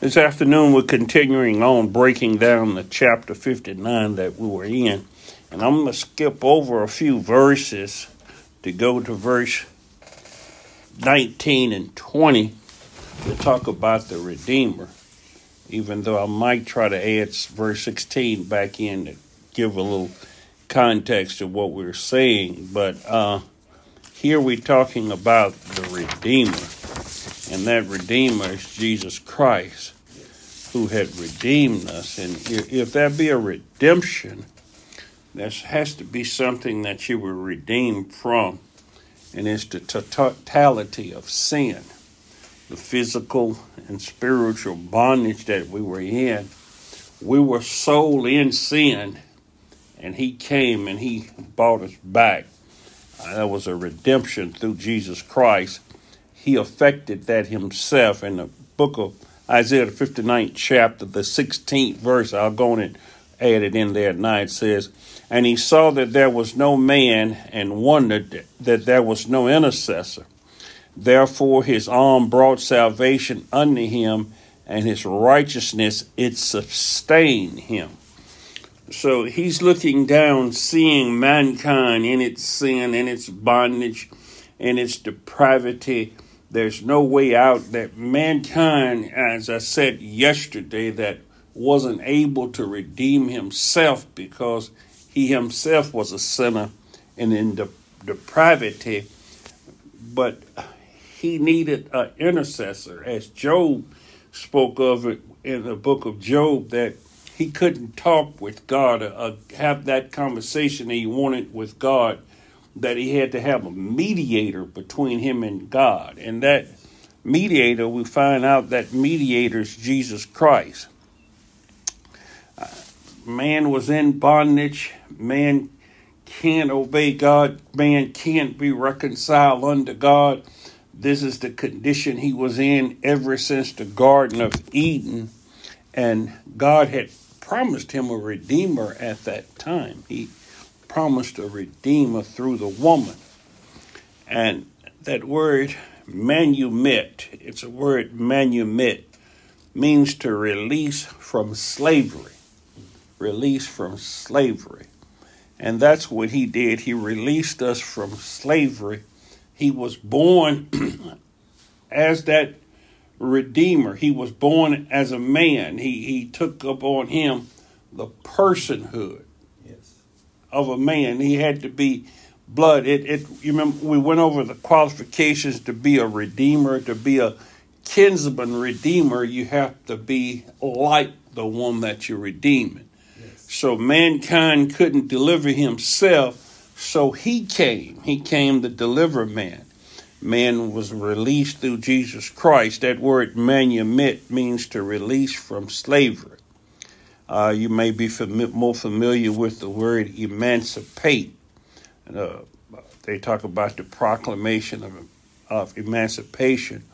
This afternoon, we're continuing on breaking down the chapter 59 that we were in. And I'm going to skip over a few verses to go to verse 19 and 20 to talk about the Redeemer, even though I might try to add verse 16 back in to give a little context of what we're saying. But uh, here we're talking about the Redeemer, and that Redeemer is Jesus Christ who had redeemed us. And if there be a redemption, there has to be something that you were redeemed from, and it's the totality of sin, the physical and spiritual bondage that we were in. We were sold in sin, and He came and He bought us back. That was a redemption through Jesus Christ. He affected that Himself in the book of Isaiah the 59th chapter, the 16th verse, I'll go on and add it in there at night, says, And he saw that there was no man and wondered that there was no intercessor. Therefore his arm brought salvation unto him, and his righteousness it sustained him. So he's looking down, seeing mankind in its sin, in its bondage, in its depravity, there's no way out that mankind, as I said yesterday, that wasn't able to redeem himself because he himself was a sinner and in the depravity, but he needed an intercessor, as Job spoke of it in the book of Job, that he couldn't talk with God, uh, have that conversation he wanted with God that he had to have a mediator between him and God. And that mediator, we find out that mediator is Jesus Christ. Uh, man was in bondage. Man can't obey God. Man can't be reconciled unto God. This is the condition he was in ever since the Garden of Eden. And God had promised him a redeemer at that time. He promised a redeemer through the woman. And that word manumit, it's a word manumit, means to release from slavery. Release from slavery. And that's what he did. He released us from slavery. He was born as that redeemer. He was born as a man. He, he took upon him the personhood of a man. He had to be blood. It, it you remember we went over the qualifications to be a redeemer, to be a kinsman redeemer, you have to be like the one that you're redeeming. Yes. So mankind couldn't deliver himself, so he came. He came to deliver man. Man was released through Jesus Christ. That word manumit means to release from slavery. Uh, you may be more familiar with the word emancipate. Uh, they talk about the proclamation of, of emancipation,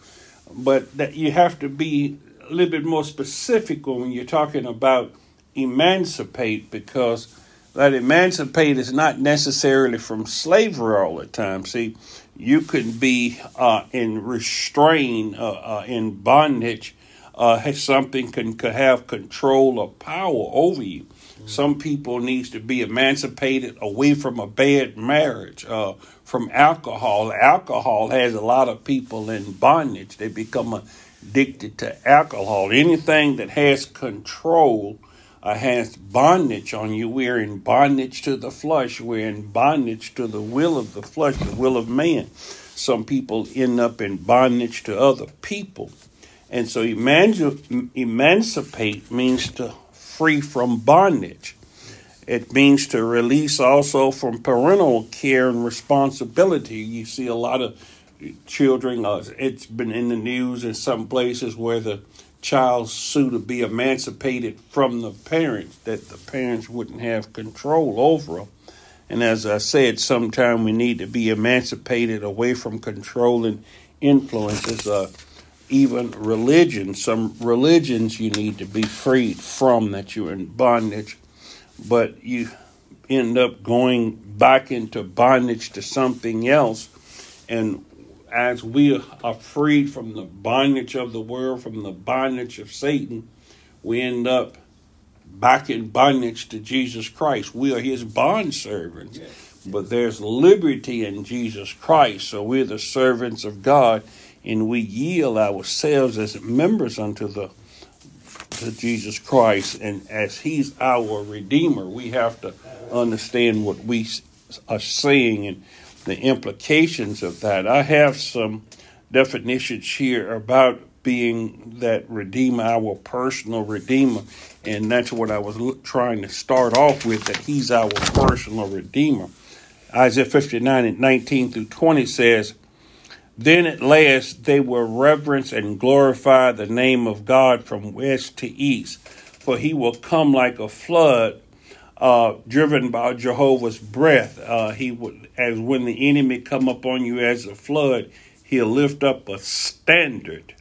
but that you have to be a little bit more specific when you're talking about emancipate because that emancipate is not necessarily from slavery all the time. See, you can be uh, in restraint, uh, uh, in bondage, uh, something can, can have control or power over you. Mm-hmm. Some people needs to be emancipated away from a bad marriage, uh, from alcohol. Alcohol has a lot of people in bondage. They become addicted to alcohol. Anything that has control uh, has bondage on you. We're in bondage to the flesh. We're in bondage to the will of the flesh, the will of man. Some people end up in bondage to other people. And so emancipate means to free from bondage. It means to release also from parental care and responsibility. You see a lot of children, uh, it's been in the news in some places where the child sue to be emancipated from the parents, that the parents wouldn't have control over them. And as I said, sometimes we need to be emancipated away from controlling influences. Uh, even religion. Some religions you need to be freed from that you're in bondage, but you end up going back into bondage to something else. And as we are freed from the bondage of the world, from the bondage of Satan, we end up back in bondage to Jesus Christ. We are his bond servants. Yes. But there's liberty in Jesus Christ. So we're the servants of God and we yield ourselves as members unto the to Jesus Christ and as he's our redeemer. We have to understand what we are saying and the implications of that. I have some definitions here about being that redeemer our personal redeemer and that's what I was trying to start off with that he's our personal redeemer. Isaiah 59 and 19 through 20 says then at last they will reverence and glorify the name of God from west to east, for he will come like a flood, uh, driven by Jehovah's breath. Uh, he would, as when the enemy come upon you as a flood, he'll lift up a standard.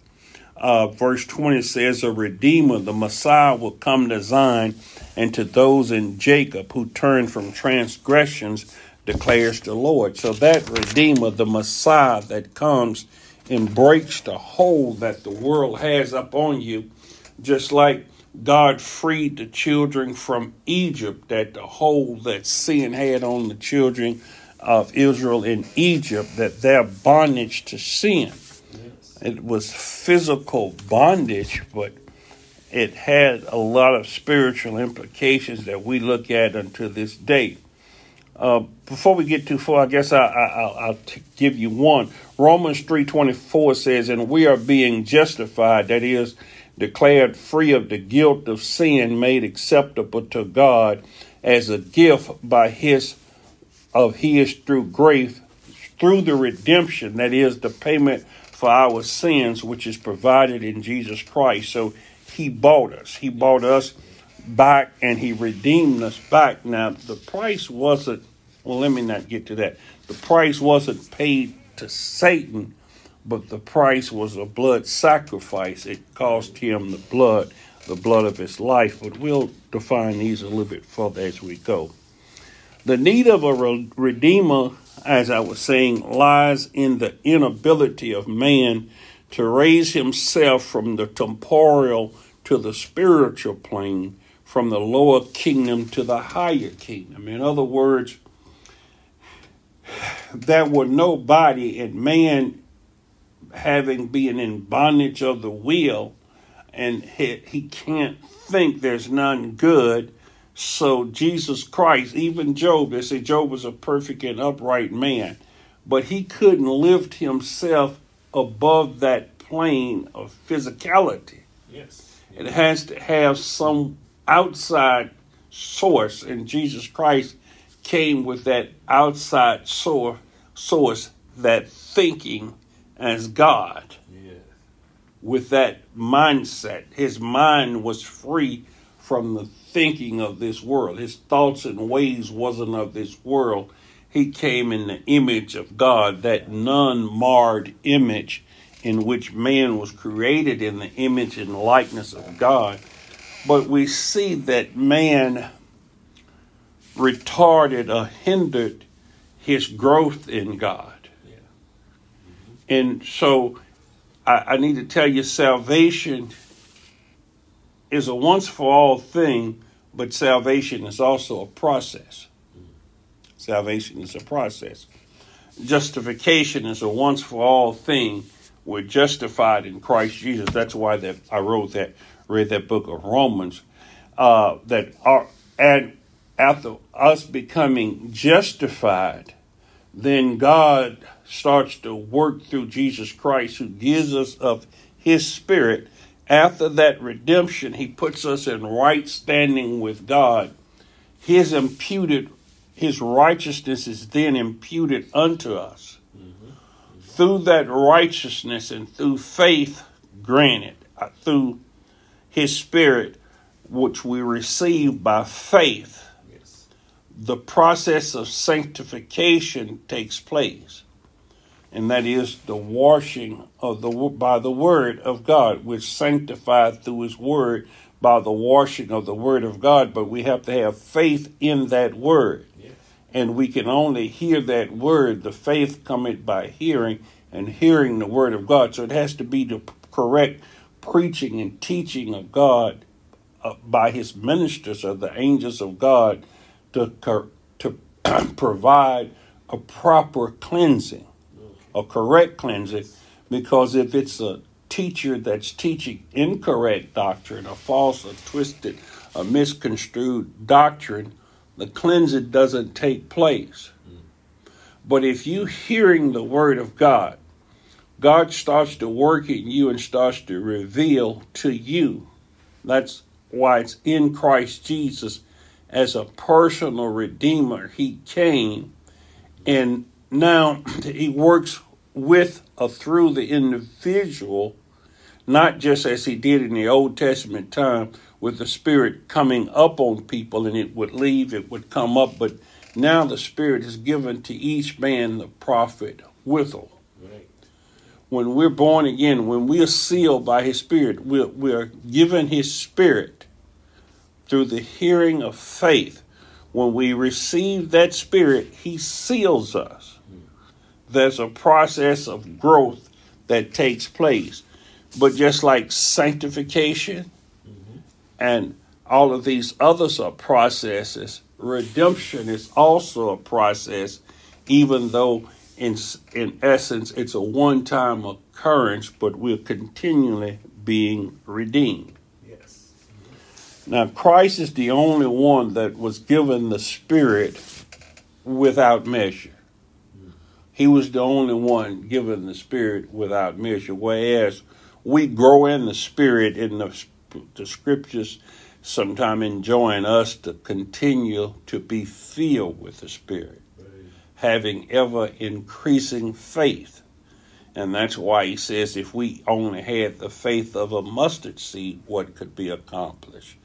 Uh, verse 20 says, A Redeemer, the Messiah, will come to Zion, and to those in Jacob who turn from transgressions declares the Lord. So that Redeemer, the Messiah that comes and breaks the hold that the world has upon you, just like God freed the children from Egypt, that the hold that sin had on the children of Israel in Egypt, that their bondage to sin. It was physical bondage, but it had a lot of spiritual implications that we look at until this day. Uh, before we get too far, I guess I, will give you one. Romans three twenty four says, "And we are being justified, that is, declared free of the guilt of sin, made acceptable to God as a gift by His of His through grace, through the redemption that is the payment for our sins, which is provided in Jesus Christ." So He bought us. He bought us back and he redeemed us back. Now, the price wasn't well, let me not get to that. The price wasn't paid to Satan, but the price was a blood sacrifice. It cost him the blood, the blood of his life. But we'll define these a little bit further as we go. The need of a redeemer, as I was saying, lies in the inability of man to raise himself from the temporal to the spiritual plane, from the lower kingdom to the higher kingdom. In other words, there were nobody and man having been in bondage of the will and he, he can't think there's none good. So jesus christ even job they say job was a perfect and upright man but he couldn't lift himself above that plane of physicality. Yes. It has to have some outside source and jesus christ came with that outside source, source that thinking as God. Yes. With that mindset, his mind was free from the thinking of this world. His thoughts and ways wasn't of this world. He came in the image of God, that none marred image in which man was created in the image and likeness of God. But we see that man retarded or hindered his growth in God. Yeah. Mm-hmm. And so I, I need to tell you salvation is a once for all thing, but salvation is also a process. Mm-hmm. Salvation is a process. Justification is a once for all thing. We're justified in Christ Jesus. That's why that I wrote that, read that book of Romans. Uh, that are and after us becoming justified, then God starts to work through Jesus Christ, who gives us of His Spirit. After that redemption, He puts us in right standing with God. His imputed, His righteousness is then imputed unto us. Mm-hmm. Through that righteousness and through faith granted, uh, through His Spirit, which we receive by faith the process of sanctification takes place, and that is the washing of the by the word of God. We're sanctified through His word by the washing of the word of God, but we have to have faith in that word. And we can only hear that word. The faith cometh by hearing, and hearing the word of God. So it has to be the correct preaching and teaching of God uh, by his ministers or the angels of God to, to provide a proper cleansing, a correct cleansing, because if it's a teacher that's teaching incorrect doctrine, a false, a twisted, a misconstrued doctrine, the cleansing doesn't take place. But if you hearing the word of God, God starts to work in you and starts to reveal to you. That's why it's in Christ Jesus as a personal redeemer. He came and now he works with or through the individual, not just as he did in the Old Testament time with the Spirit coming up on people and it would leave, it would come up, but now the Spirit is given to each man the profit withal. When we're born again, when we are sealed by His Spirit, we're, we're given His Spirit through the hearing of faith. When we receive that Spirit, He seals us. There's a process of growth that takes place. But just like sanctification mm-hmm. and all of these others are processes, redemption is also a process, even though in, in essence it's a one time occurrence, but we're continually being redeemed. Now, Christ is the only one that was given the Spirit without measure. He was the only one given the Spirit without measure, whereas we grow in the Spirit in the, the Scriptures, sometime enjoin us to continue to be filled with the Spirit, having ever increasing faith. And that's why he says if we only had the faith of a mustard seed, what could be accomplished?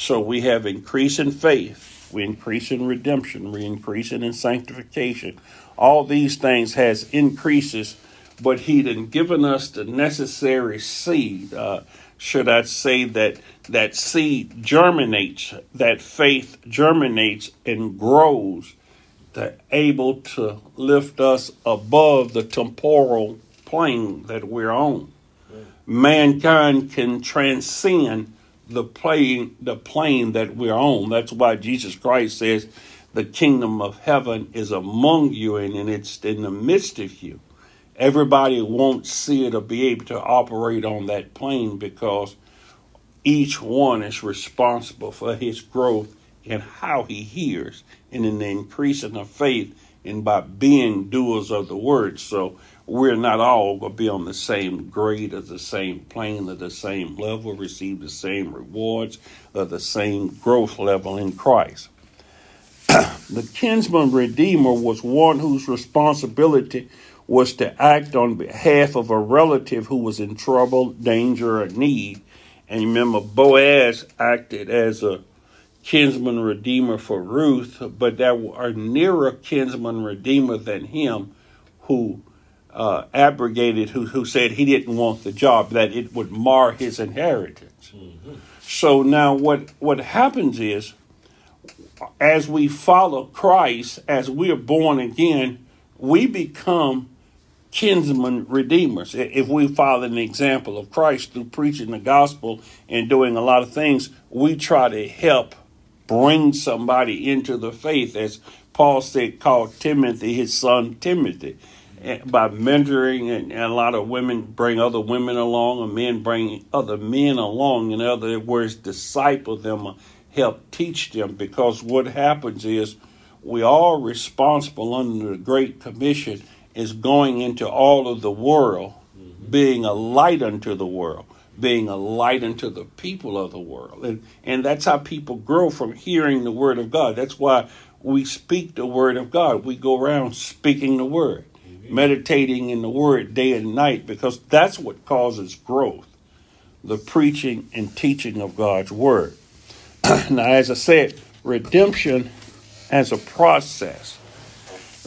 So we have increase in faith, we increase in redemption, we increase in sanctification. All these things has increases, but he didn't given us the necessary seed. Uh, should I say that that seed germinates, that faith germinates and grows to able to lift us above the temporal plane that we're on. Mankind can transcend the plane the plane that we're on. That's why Jesus Christ says the kingdom of heaven is among you and, and it's in the midst of you. Everybody won't see it or be able to operate on that plane because each one is responsible for his growth and how he hears and in the increasing of faith and by being doers of the word. So we're not all going to be on the same grade or the same plane or the same level, receive the same rewards or the same growth level in Christ. the kinsman redeemer was one whose responsibility was to act on behalf of a relative who was in trouble, danger, or need. And remember, Boaz acted as a kinsman redeemer for Ruth, but there were a nearer kinsman redeemer than him who uh, abrogated who, who said he didn't want the job, that it would mar his inheritance. Mm-hmm. So now what, what happens is, as we follow Christ, as we are born again, we become kinsman redeemers. If we follow an example of Christ through preaching the gospel and doing a lot of things, we try to help bring somebody into the faith, as Paul said, called Timothy, his son Timothy by mentoring, and, and, a lot of women bring other women along, and men bring other men along. In other words, disciple them, help teach them. Because what happens is we are responsible under the Great Commission is going into all of the world, mm-hmm. being a light unto the world, being a light unto the people of the world. And, and that's how people grow from hearing the Word of God. That's why we speak the Word of God. We go around speaking the Word meditating in the Word day and night because that's what causes growth the preaching and teaching of God's Word. now, as I said, redemption as a process.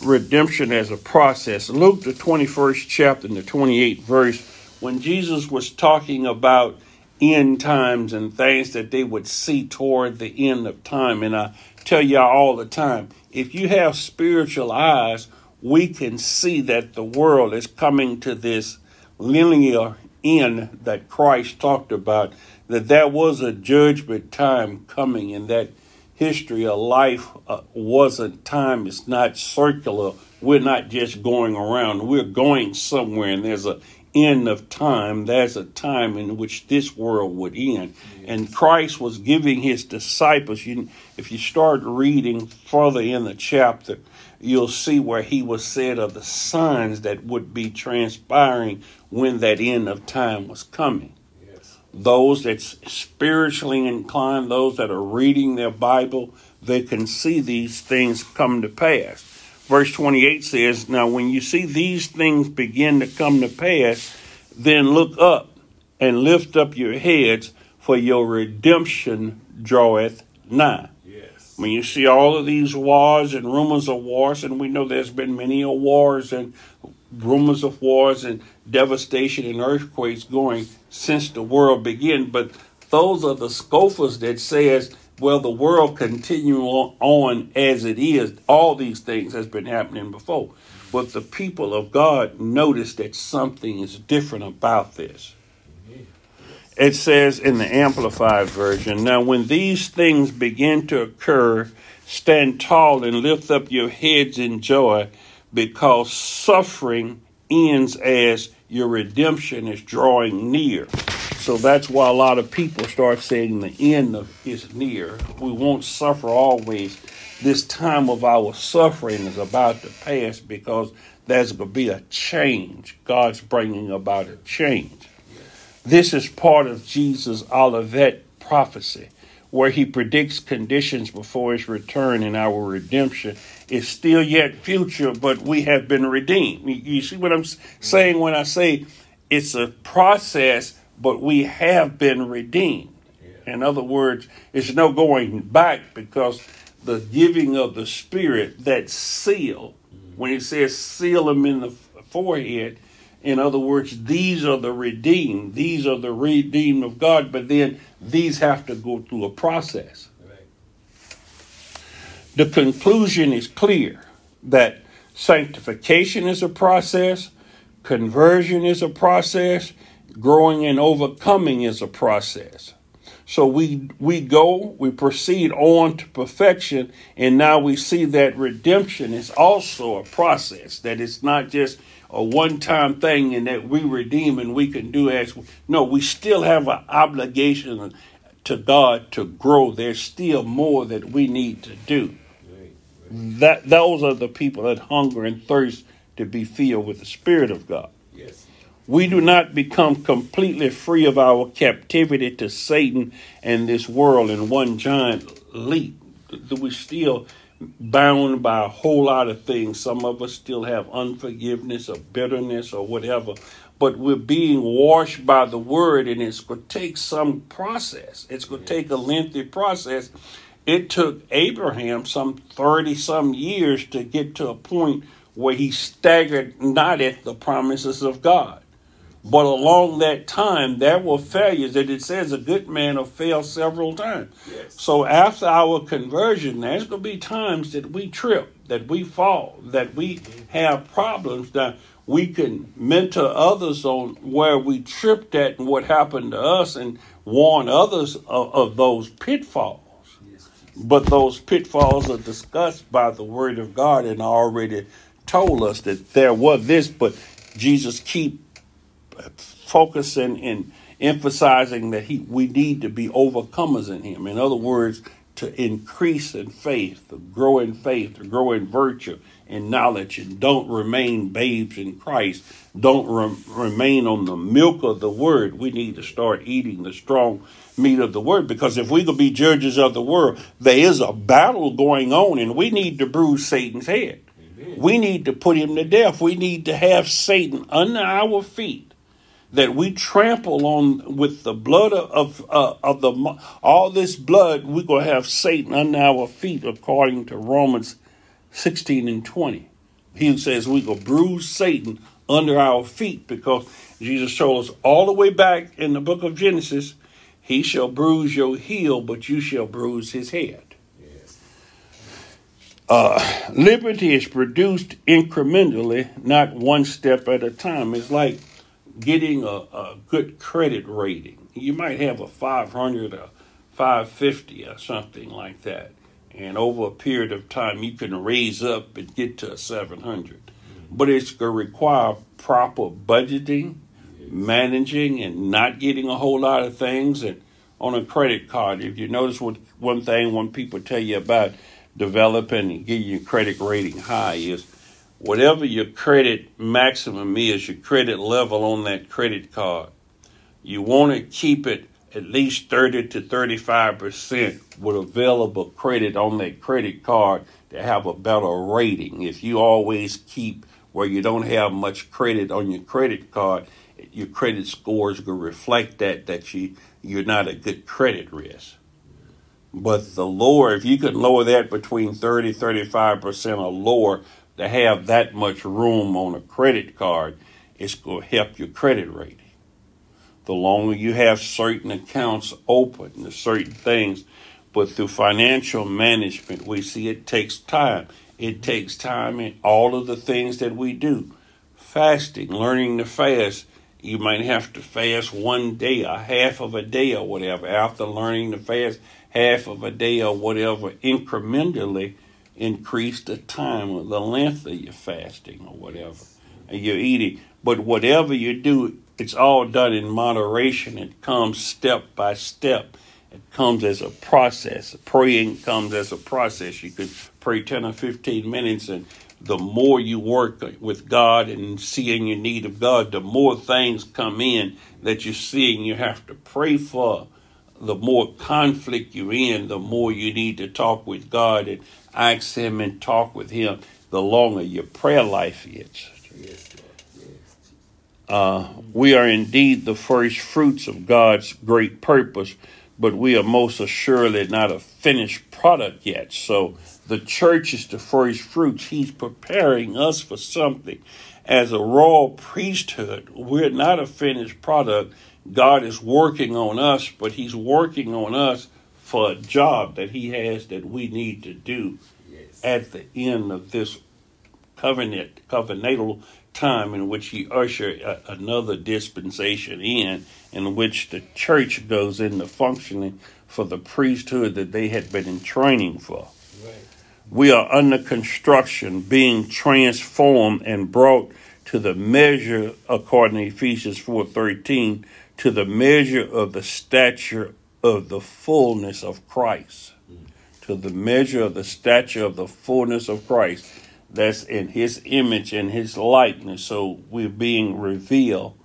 Redemption as a process. Luke, the 21st chapter and the 28th verse, when Jesus was talking about end times and things that they would see toward the end of time, and I tell y'all all the time if you have spiritual eyes, we can see that the world is coming to this linear end that Christ talked about, that there was a judgment time coming, and that history of life uh, wasn't time, it's not circular. We're not just going around, we're going somewhere, and there's a end of time, there's a time in which this world would end. And Christ was giving his disciples, you, if you start reading further in the chapter, you'll see where he was said of the signs that would be transpiring when that end of time was coming. Yes. Those that's spiritually inclined, those that are reading their Bible, they can see these things come to pass. Verse 28 says, Now when you see these things begin to come to pass, then look up and lift up your heads, for your redemption draweth nigh. When you see all of these wars and rumors of wars, and we know there's been many wars and rumors of wars and devastation and earthquakes going since the world began, but those are the scoffers that says, well, the world continue on as it is. All these things has been happening before. But the people of God notice that something is different about this. It says in the Amplified Version Now, when these things begin to occur, stand tall and lift up your heads in joy, because suffering ends as your redemption is drawing near. So that's why a lot of people start saying the end of, is near. We won't suffer always. This time of our suffering is about to pass because there's going to be a change. God's bringing about a change. This is part of Jesus' Olivet prophecy, where he predicts conditions before his return and our redemption is still yet future, but we have been redeemed. You see what I'm saying when I say it's a process, but we have been redeemed. In other words, it's no going back because the giving of the Spirit, that seal, mm. when it says seal them in the forehead, in other words, these are the redeemed. These are the redeemed of God, but then these have to go through a process. Right. The conclusion is clear that sanctification is a process, conversion is a process, growing and overcoming is a process. So we we go, we proceed on to perfection, and now we see that redemption is also a process. That it's not just a one-time thing, and that we redeem and we can do as no. We still have an obligation to God to grow. There's still more that we need to do. That those are the people that hunger and thirst to be filled with the Spirit of God. Yes. We do not become completely free of our captivity to Satan and this world in one giant leap. Do We're still bound by a whole lot of things. Some of us still have unforgiveness or bitterness or whatever. But we're being washed by the word, and it's going to take some process. It's going to take a lengthy process. It took Abraham some 30 some years to get to a point where he staggered not at the promises of God. But along that time, there were failures that it says a good man will fail several times. Yes. So after our conversion, there's going to be times that we trip, that we fall, that we mm-hmm. have problems that we can mentor others on where we tripped at and what happened to us and warn others of, of those pitfalls. Yes. But those pitfalls are discussed by the Word of God and already told us that there was this, but Jesus keep focusing and emphasizing that he we need to be overcomers in him. In other words, to increase in faith, to grow in faith, to grow in virtue and knowledge, and don't remain babes in Christ. Don't re- remain on the milk of the word. We need to start eating the strong meat of the word because if we could be judges of the world, there is a battle going on, and we need to bruise Satan's head. Amen. We need to put him to death. We need to have Satan under our feet that we trample on with the blood of uh, of the all this blood. We're gonna have Satan under our feet, according to Romans sixteen and twenty. He says we gonna bruise Satan under our feet because Jesus told us all the way back in the book of Genesis, He shall bruise your heel, but you shall bruise his head. Uh, liberty is produced incrementally, not one step at a time. It's like getting a, a good credit rating. You might have a 500 or 550 or something like that. And over a period of time, you can raise up and get to a 700. Mm-hmm. But it's going to require proper budgeting, managing, and not getting a whole lot of things. And on a credit card, if you notice what one thing when people tell you about developing and getting your credit rating high is whatever your credit maximum is, your credit level on that credit card, you want to keep it at least 30 to 35% with available credit on that credit card to have a better rating. If you always keep where you don't have much credit on your credit card, your credit scores will reflect that that you you're not a good credit risk. But the lower, if you could lower that between 30 35% or lower to have that much room on a credit card, it's going to help your credit rating the longer you have certain accounts open to certain things. But through financial management, we see it takes time. It takes time in all of the things that we do. Fasting, learning to fast. You might have to fast one day, a half of a day, or whatever. After learning to fast half of a day or whatever, incrementally increase the time or the length of your fasting or whatever. And you're eating. But whatever you do, it's all done in moderation. It comes step by step. It comes as a process. Praying comes as a process. You could pray 10 or 15 minutes, and the more you work with God and seeing your need of God, the more things come in that you're seeing you have to pray for. The more conflict you're in, the more you need to talk with God and ask Him and talk with Him, the longer your prayer life is. Uh, we are indeed the first fruits of God's great purpose, but we are most assuredly not a finished product yet. So the church is the first fruits. He's preparing us for something. As a royal priesthood, we're not a finished product. God is working on us, but He's working on us for a job that He has that we need to do yes. at the end of this covenant, covenantal time in which he ushered a, another dispensation in, in which the church goes into functioning for the priesthood that they had been in training for. Right. We are under construction, being transformed and brought to the measure, according to Ephesians 4.13, to the measure of the stature of the fullness of Christ. To the measure of the stature of the fullness of Christ that's in his image and his likeness. So we're being revealed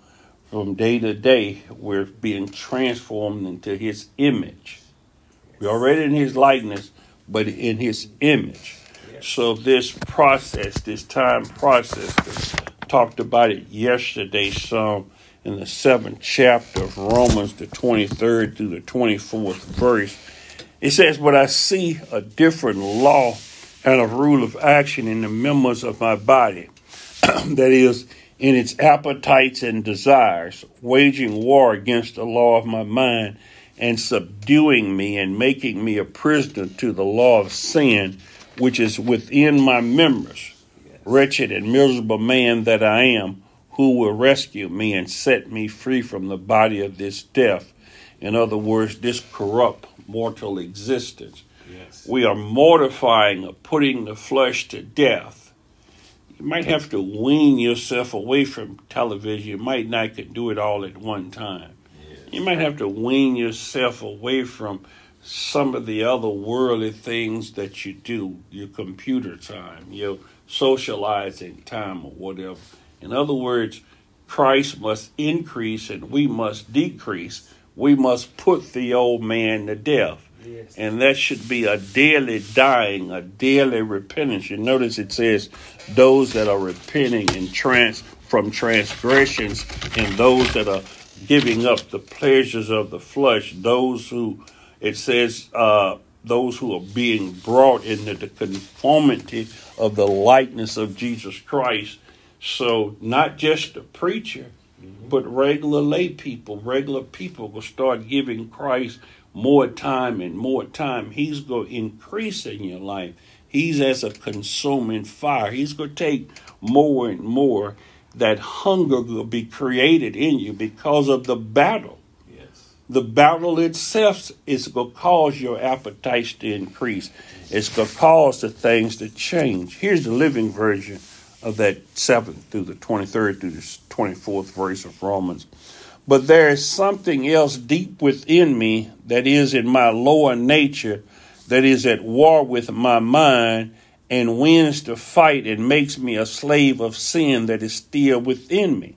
from day to day. We're being transformed into his image. We're already in his likeness, but in his image. So this process, this time process, talked about it yesterday some in the seventh chapter of Romans, the 23rd through the 24th verse. It says, But I see a different law and a rule of action in the members of my body, that is, in its appetites and desires, waging war against the law of my mind and subduing me and making me a prisoner to the law of sin which is within my members. Yes. Wretched and miserable man that I am, who will rescue me and set me free from the body of this death? In other words, this corrupt mortal existence. Yes. We are mortifying or putting the flesh to death. You might have to wean yourself away from television. You might not could do it all at one time. Yes. You might have to wean yourself away from some of the other worldly things that you do, your computer time, your socializing time, or whatever. In other words, Christ must increase and we must decrease. We must put the old man to death. And that should be a daily dying, a daily repentance. You notice it says those that are repenting and trans from transgressions and those that are giving up the pleasures of the flesh, those who it says uh, those who are being brought into the conformity of the likeness of Jesus Christ. So not just the preacher, mm-hmm. but regular lay people, regular people will start giving Christ more time and more time, He's going to increase in your life He's as a consuming fire. He's going to take more and more. That hunger will be created in you because of the battle. Yes. The battle itself is going to cause your appetites to increase. It's going to cause the things to change. Here's the living version of that 7th through the 23rd through the 24th verse of Romans. But there is something else deep within me that is in my lower nature that is at war with my mind and wins the fight and makes me a slave of sin that is still within me.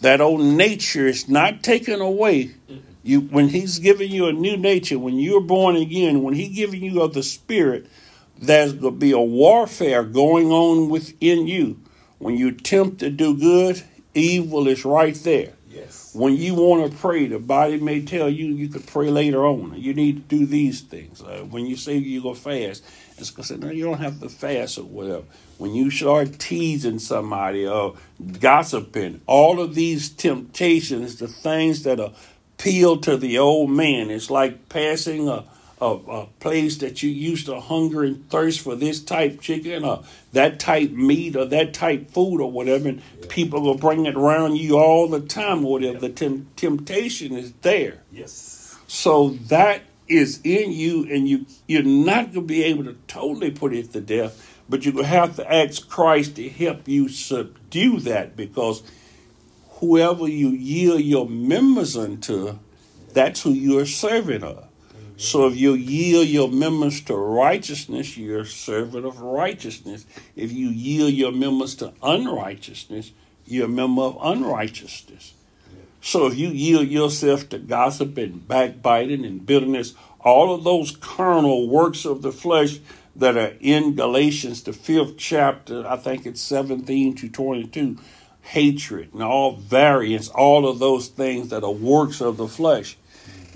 That old nature is not taken away. You, when he's giving you a new nature, when you're born again, when he's giving you of the spirit, there's going to be a warfare going on within you. When you attempt to do good, evil is right there. Yes. When you want to pray, the body may tell you you could pray later on. You need to do these things. Uh, when you say you go fast, it's going to say, no, you don't have to fast or whatever. When you start teasing somebody or gossiping, all of these temptations, the things that appeal to the old man, it's like passing a a, a, place that you used to hunger and thirst for this type chicken or that type meat or that type food or whatever, and Yeah. people will bring it around you all the time or whatever. The tem- temptation is there. Yes. So that is in you, and you you're not gonna be able to totally put it to death, but you're gonna have to ask Christ to help you subdue that because whoever you yield your members unto, that's who you're serving of. So if you yield your members to righteousness, you're a servant of righteousness. If you yield your members to unrighteousness, you're a member of unrighteousness. So if you yield yourself to gossip and backbiting and bitterness, all of those carnal works of the flesh that are in Galatians, the fifth chapter, I think it's 17 to 22, hatred and all variance, all of those things that are works of the flesh.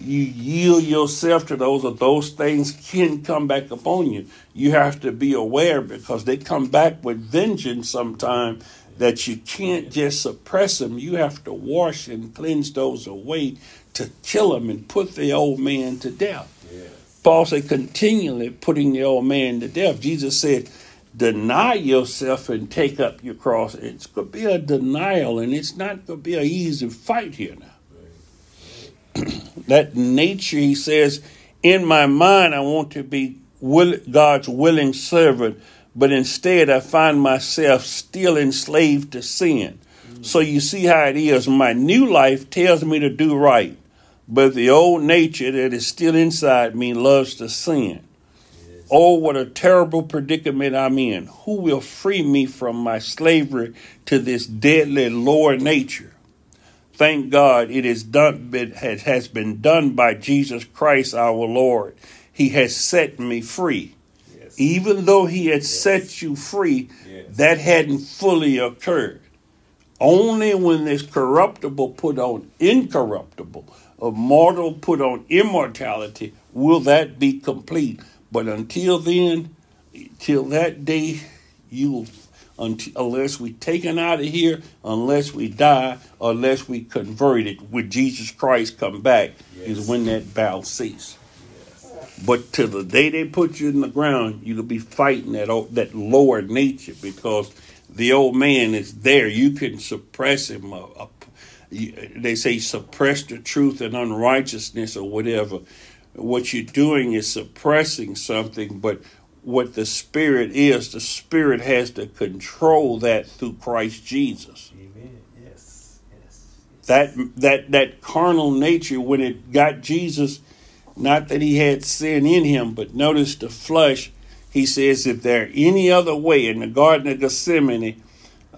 You yield yourself to those, or those things can come back upon you. You have to be aware because they come back with vengeance sometime that you can't just suppress them. You have to wash and cleanse those away to kill them and put the old man to death. Yes. Paul said, continually putting the old man to death. Jesus said, deny yourself and take up your cross. It's going to be a denial, and it's not going to be an easy fight here now. that nature, he says, in my mind, I want to be will, God's willing servant, but instead I find myself still enslaved to sin. Mm-hmm. So you see how it is. My new life tells me to do right, but the old nature that is still inside me loves to sin. Oh, what a terrible predicament I'm in. Who will free me from my slavery to this deadly lower nature? Thank God it is done it has, been done by Jesus Christ our Lord. He has set me free. Yes. Even though he had set you free, Yes. that hadn't fully occurred. Only when this corruptible put on incorruptible, a mortal put on immortality, will that be complete. But until then, till that day, you until, unless we taken out of here, unless we die, unless we converted with Jesus Christ come back, is when that battle cease. But till the day they put you in the ground, you'll be fighting that o- that lower nature because the old man is there. You can suppress him. Uh, they say suppress the truth and unrighteousness or whatever. What you're doing is suppressing something, but what the spirit is, the spirit has to control that through Christ Jesus Amen. Yes. Yes. that that that carnal nature when it got Jesus, not that he had sin in him, but notice the flesh. He says, if there any other way in the Garden of Gethsemane,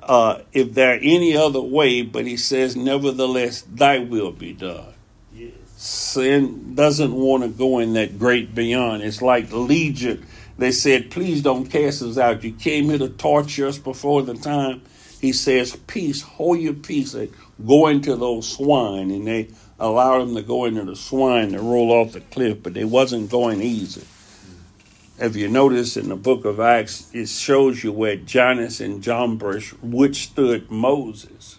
uh, if there any other way, but he says, nevertheless, thy will be done. Yes. Sin doesn't want to go in that great beyond. It's like Legion. They said, please don't cast us out. You came here to torture us before the time. He says, peace, hold your peace, and go into those swine. And they allowed them to go into the swine to roll off the cliff, but they wasn't going easy. If you notice in the book of Acts, it shows you where Jannes and Jambres withstood Moses.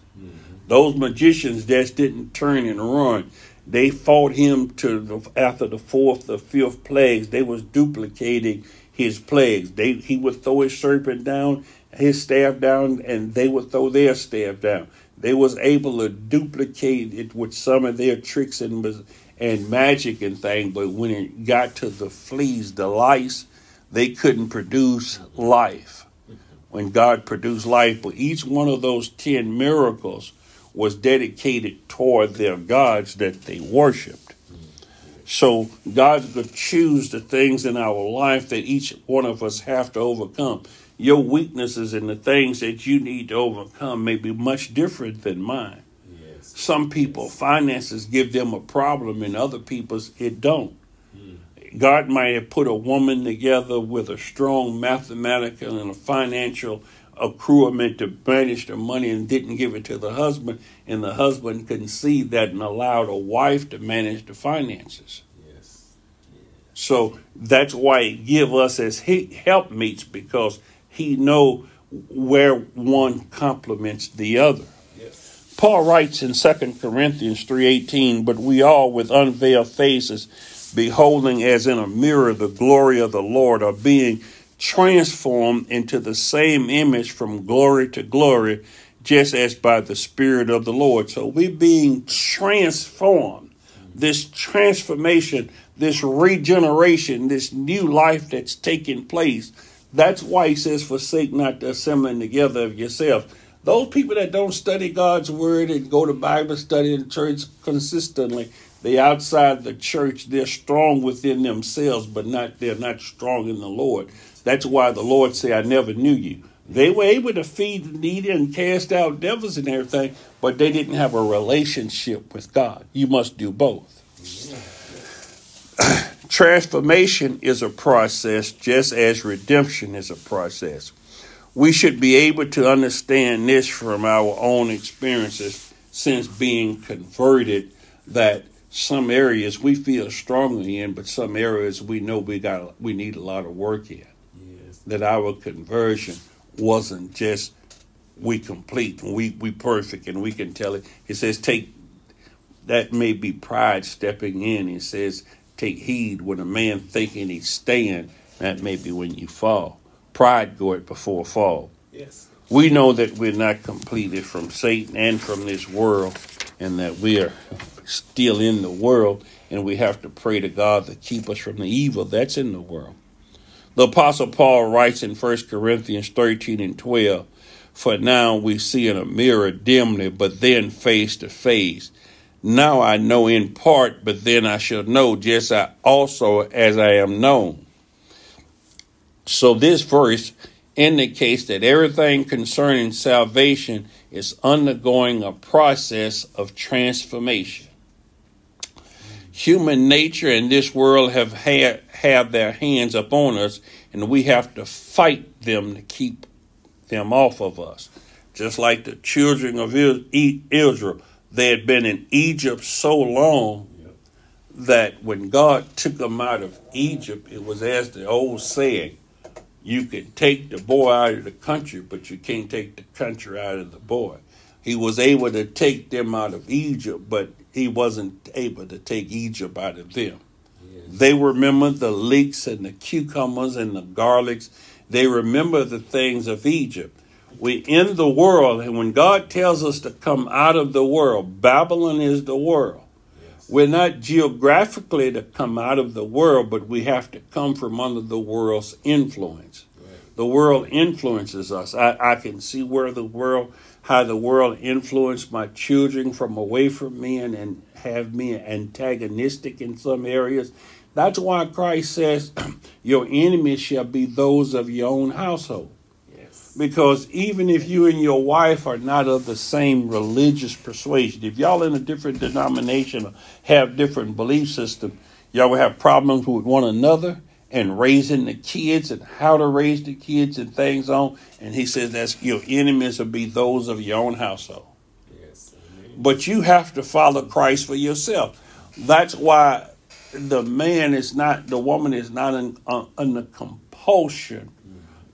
Those magicians just didn't turn and run. They fought him to the, after the fourth or fifth plagues. They was duplicating his plagues. They he would throw his serpent down, his staff down, and they would throw their staff down. They was able to duplicate it with some of their tricks and and magic and things, but when it got to the fleas, the lice, they couldn't produce life. When God produced life, but each one of those ten miracles was dedicated toward their gods that they worshiped. So God could choose the things in our life that each one of us have to overcome. Your weaknesses and the things that you need to overcome may be much different than mine. Yes. Some people yes. finances give them a problem and other people's it don't. Mm. God might have put a woman together with a strong mathematical and a financial accruement to manage the money and didn't give it to the husband, and the husband couldn't see that and allowed a wife to manage the finances. Yes. So that's why he give us as helpmeets because he know where one complements the other. Yes. Paul writes in 2 Corinthians 3:18, "But we all with unveiled faces beholding as in a mirror the glory of the Lord are being transformed into the same image from glory to glory, just as by the Spirit of the Lord. So we're being transformed. This transformation, this regeneration, this new life that's taking place. That's why he says, forsake not the assembling together of yourself. Those people that don't study God's word and go to Bible study in church consistently, they outside the church, they're strong within themselves, but not they're not strong in the Lord. That's why the Lord said, I never knew you. They were able to feed the needy and cast out devils and everything, but they didn't have a relationship with God. You must do both. Transformation is a process just as redemption is a process. We should be able to understand this from our own experiences since being converted that some areas we feel strongly in, but some areas we know we got we need a lot of work in that our conversion wasn't just we complete and we, we perfect and we can tell it. He says, take that may be pride stepping in. He says, take heed when a man thinking he's staying, that may be when you fall. Pride goeth before fall. Yes. We know that we're not completed from Satan and from this world, and that we are still in the world, and we have to pray to God to keep us from the evil that's in the world. The Apostle Paul writes in 1 Corinthians 13 and 12 For now we see in a mirror dimly, but then face to face. Now I know in part, but then I shall know just also as I am known. So this verse indicates that everything concerning salvation is undergoing a process of transformation human nature and this world have had have their hands upon us and we have to fight them to keep them off of us just like the children of Israel they had been in Egypt so long that when God took them out of Egypt it was as the old saying you can take the boy out of the country but you can't take the country out of the boy he was able to take them out of Egypt but he wasn't able to take Egypt out of them. They remember the leeks and the cucumbers and the garlics. They remember the things of Egypt. We in the world, and when God tells us to come out of the world, Babylon is the world. Yes. We're not geographically to come out of the world, but we have to come from under the world's influence. Right. The world influences us. I, I can see where the world how the world influenced my children from away from me and, and have me antagonistic in some areas. That's why Christ says, Your enemies shall be those of your own household. Yes. Because even if you and your wife are not of the same religious persuasion, if y'all in a different denomination have different belief system, y'all will have problems with one another and raising the kids and how to raise the kids and things on. And he says that's your enemies will be those of your own household. Yes, but you have to follow Christ for yourself. That's why the man is not, the woman is not in, uh, under compulsion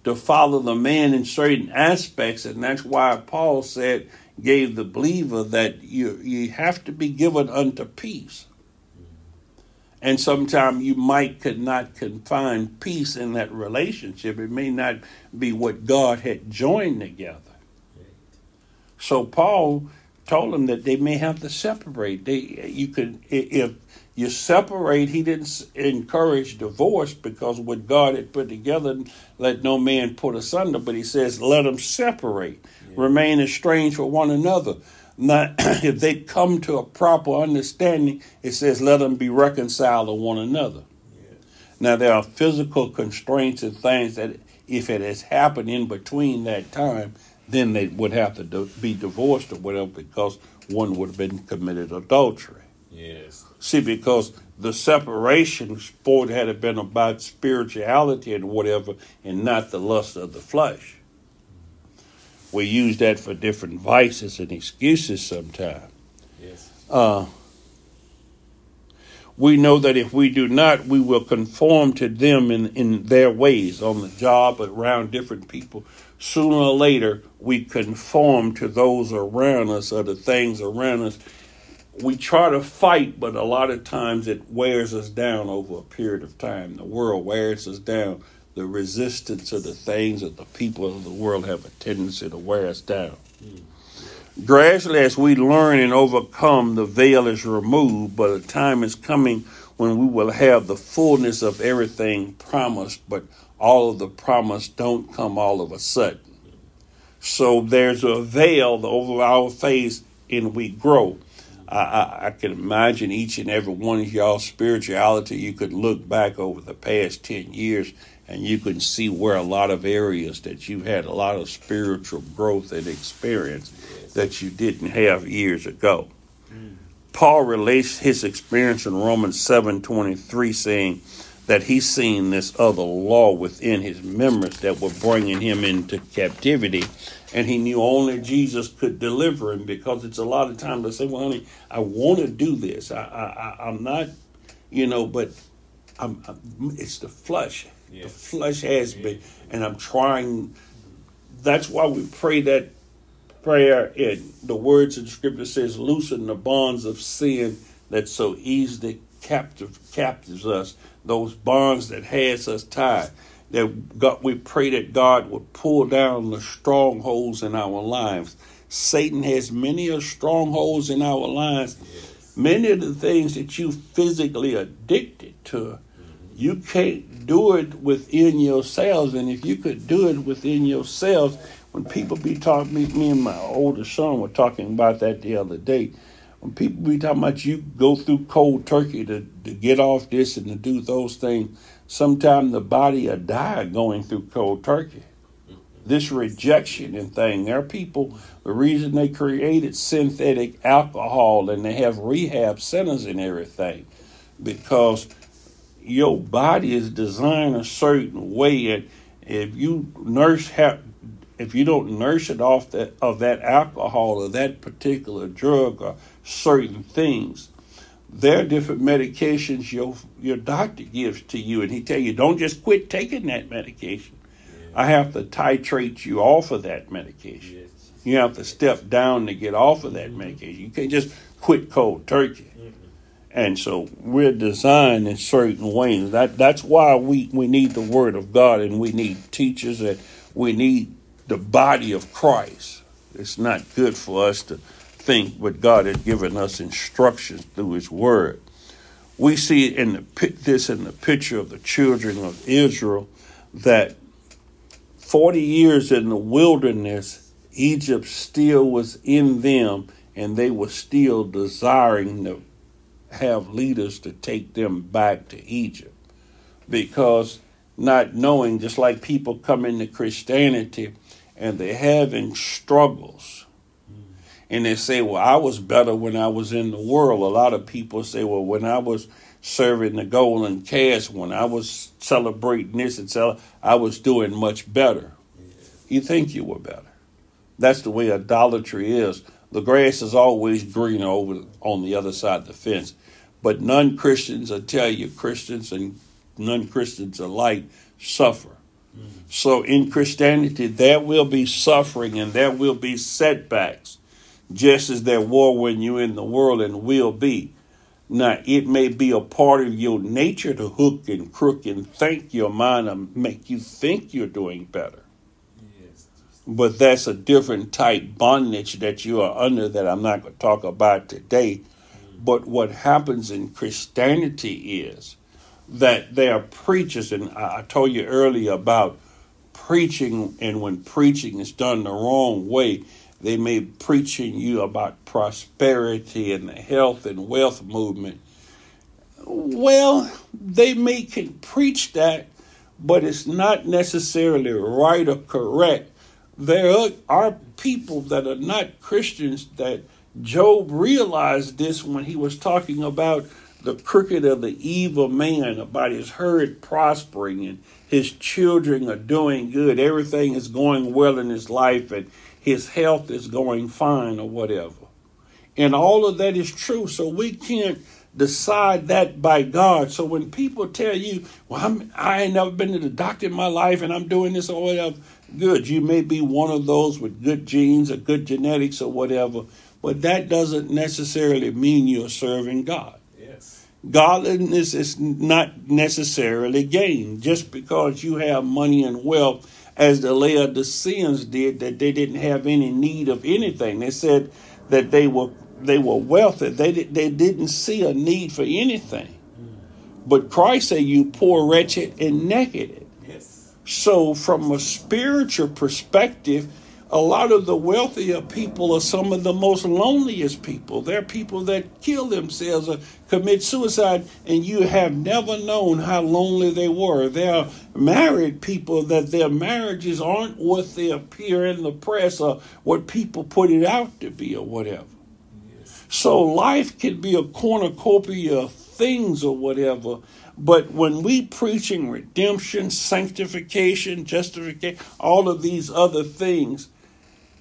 to follow the man in certain aspects. And that's why Paul said, gave the believer that you, you have to be given unto peace And sometimes you might could not confine peace in that relationship. It may not be what God had joined together. So Paul told them that they may have to separate. They you could if you separate. He didn't encourage divorce because what God had put together, let no man put asunder. But he says, let them separate, yeah. remain estranged for one another. Not if they come to a proper understanding, it says, let them be reconciled to one another. Yeah. Now there are physical constraints and things that, if it has happened in between that time, then they would have to do, be divorced or whatever because one would have been committed adultery. Yes. See, because the separation sport had been about spirituality and whatever, and not the lust of the flesh. We use that for different vices and excuses sometimes. Yes. Uh, we know that if we do not, we will conform to them in, in their ways on the job, around different people. Sooner or later, we conform to those around us or the things around us we try to fight, but a lot of times it wears us down over a period of time. The world wears us down. The resistance of the things of the people of the world have a tendency to wear us down. Gradually, as we learn and overcome, the veil is removed, but a time is coming when we will have the fullness of everything promised, but all of the promise don't come all of a sudden. So there's a veil over our face and we grow. I, I, I, can imagine each and every one of y'all spirituality. You could look back over the past 10 years and you can see where a lot of areas that you've had a lot of spiritual growth and experience that you didn't have years ago. Mm. Paul relates his experience in Romans 7:23 saying that he's seen this other law within his members that were bringing him into captivity and he knew only Jesus could deliver him because it's a lot of times I say, well, honey, I want to do this. I, I, I'm not, you know, but I'm, I'm it's the flesh. Yes. The flesh has yes. me, and I'm trying. That's why we pray that prayer in the words of the scripture says, loosen the bonds of sin that so easily captive captives us, those bonds that has us tied that God, we pray that God would pull down the strongholds in our lives. Satan has many of strongholds in our lives. Yes. Many of the things that you physically addicted to, mm-hmm. you can't do it within yourselves. And if you could do it within yourselves, when people be talking, me, me and my older son were talking about that the other day. When people be talking about you go through cold turkey to, to get off this and to do those things, Sometimes the body will die going through cold turkey. This rejection and thing. There are people, the reason they created synthetic alcohol and they have rehab centers and everything, because your body is designed a certain way, and if you nurse have if you don't nurse it off that of that alcohol or that particular drug or certain things, there are different medications your your doctor gives to you, and he tell you don't just quit taking that medication. Yeah. I have to titrate you off of that medication. Yes. You have to step down to get off of that mm-hmm. medication. You can't just quit cold turkey. Mm-hmm. And so we're designed in certain ways. That that's why we, we need the word of God and we need teachers and we need the body of Christ. It's not good for us to think, but God had given us instructions through His Word. We see in the, this in the picture of the children of Israel that 40 years in the wilderness, Egypt still was in them, and they were still desiring to have leaders to take them back to Egypt. Because not knowing, just like people come into Christianity and they're having struggles and they say, well, I was better when I was in the world. A lot of people say, well, when I was serving the golden calf, when I was celebrating this and so I was doing much better. You think you were better. That's the way idolatry is. The grass is always greener over on the other side of the fence. But non Christians, I tell you, Christians and non Christians alike suffer. Mm-hmm. So in Christianity, there will be suffering and there will be setbacks just as there were when you're in the world and will be. Now, it may be a part of your nature to hook and crook and think your mind and make you think you're doing better. Yes. But that's a different type bondage that you are under that I'm not going to talk about today. Mm. But what happens in Christianity is that there are preachers, and I I told you earlier about preaching, and when preaching is done the wrong way, they may be preaching you about prosperity and the health and wealth movement. Well, they may can preach that, but it's not necessarily right or correct. There are- people that are not Christians that Job realized this when he was talking about the crooked of the evil man, about his herd prospering and his children are doing good. Everything is going well in his life and his health is going fine or whatever. And all of that is true. So we can't decide that by God. So when people tell you, well, I'm, I ain't never been to the doctor in my life and I'm doing this or whatever, good. You may be one of those with good genes or good genetics or whatever, but that doesn't necessarily mean you're serving God. Yes. Godliness is not necessarily gain. Just because you have money and wealth, as the Laodiceans did, that they didn't have any need of anything. They said that they were they were wealthy. They they didn't see a need for anything. But Christ said, "You poor, wretched, and naked." Yes. So, from a spiritual perspective, a lot of the wealthier people are some of the most loneliest people. They're people that kill themselves or commit suicide, and you have never known how lonely they were. There are married people that their marriages aren't what they appear in the press or what people put it out to be or whatever. Yes. So life can be a cornucopia of things or whatever. But when we preaching redemption, sanctification, justification, all of these other things,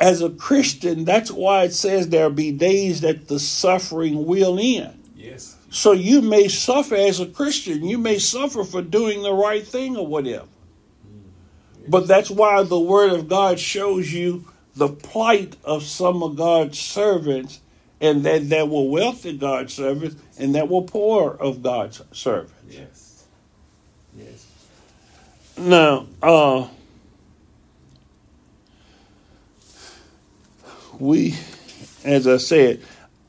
as a Christian, that's why it says there'll be days that the suffering will end. Yes. So you may suffer as a Christian. You may suffer for doing the right thing or whatever. But that's why the Word of God shows you the plight of some of God's servants, and that there were wealthy God's servants, and that were poor of God's servants. Yes. Yes. Now, uh, we, as I said,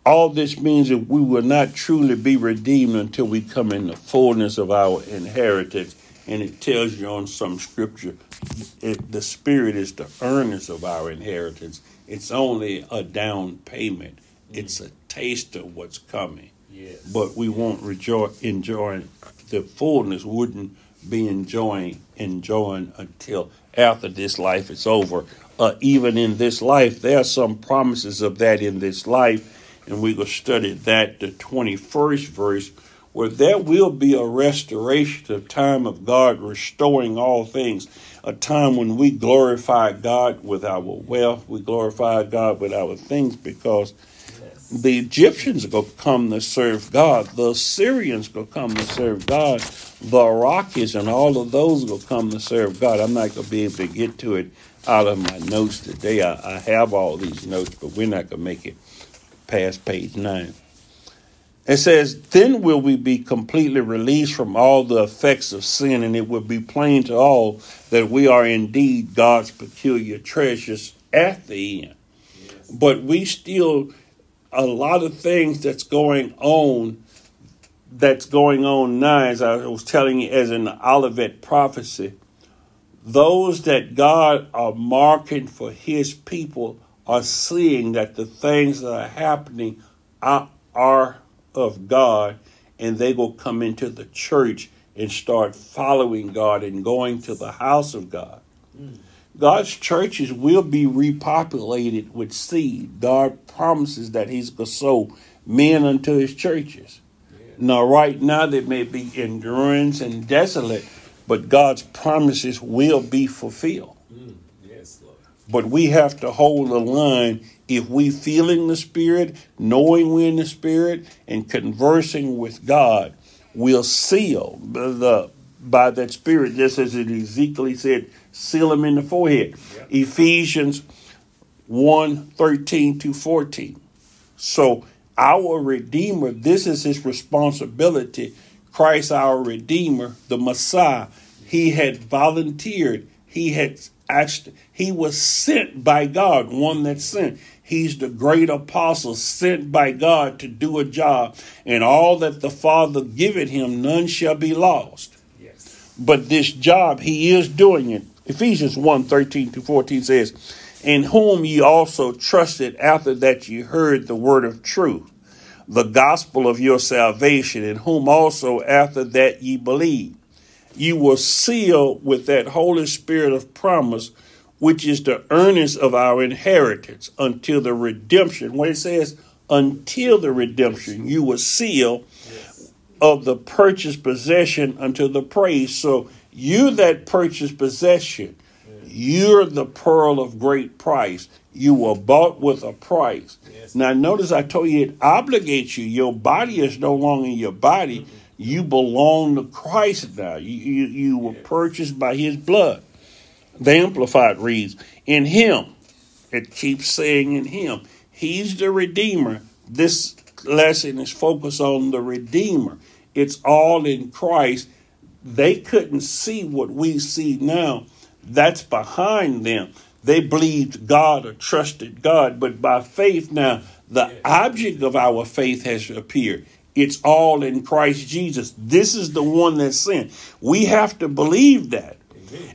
all this means that we will not truly be redeemed until we come in the fullness of our inheritance. And it tells you on some scripture, it, the Spirit is the earnest of our inheritance. It's only a down payment. It's a taste of what's coming Yes. but we won't enjoy enjoying the fullness wouldn't be enjoying enjoying until after this life is over uh, even in this life there are some promises of that in this life and we will study that the 21st verse where there will be a restoration of time of god restoring all things a time when we glorify god with our wealth we glorify god with our things because the Egyptians are going to come to serve God. The Assyrians going to come to serve God. The Iraqis and all of those will come to serve God. I'm not going to be able to get to it out of my notes today. I, I have all these notes, but we're not going to make it past page nine. It says, Then will we be completely released from all the effects of sin, and it will be plain to all that we are indeed God's peculiar treasures at the end Yes. but we still a lot of things that's going on that's going on now as i was telling you as in the olivet prophecy those that god are marking for his people are seeing that the things that are happening are, are of god and they will come into the church and start following god and going to the house of god mm. God's churches will be repopulated with seed. God promises that He's going to sow men unto His churches. Now, right now, there may be endurance and desolate, but God's promises will be fulfilled. But we have to hold the line if we feeling the Spirit, knowing we're in the Spirit, and conversing with God, we'll seal the, the by that Spirit, just as it Ezekiel said, seal them in the forehead. Yep. Ephesians 1 13 to 14. So our Redeemer, this is his responsibility. Christ, our Redeemer, the Messiah, he had volunteered. He had actually, he was sent by God, one that sent. He's the great apostle sent by God to do a job, and all that the Father giveth him, none shall be lost. Yes. But this job, he is doing it. Ephesians 1 13 to 14 says, In whom ye also trusted after that ye heard the word of truth, the gospel of your salvation, in whom also after that ye believed. You were sealed with that Holy Spirit of promise which is the earnest of our inheritance until the redemption. When it says, until the redemption, you were seal Yes. of the purchased possession unto the praise. So you that purchased possession, you're the pearl of great price. You were bought with a price. Yes. Now notice I told you it obligates you. Your body is no longer your body. Mm-hmm. You belong to Christ now. You, you, you were purchased by his blood. The Amplified reads, In him, it keeps saying in him, he's the Redeemer. This lesson is focused on the Redeemer. It's all in Christ. They couldn't see what we see now. That's behind them. They believed God or trusted God, but by faith now, the object of our faith has appeared. It's all in Christ Jesus. This is the one that's sent. We have to believe that.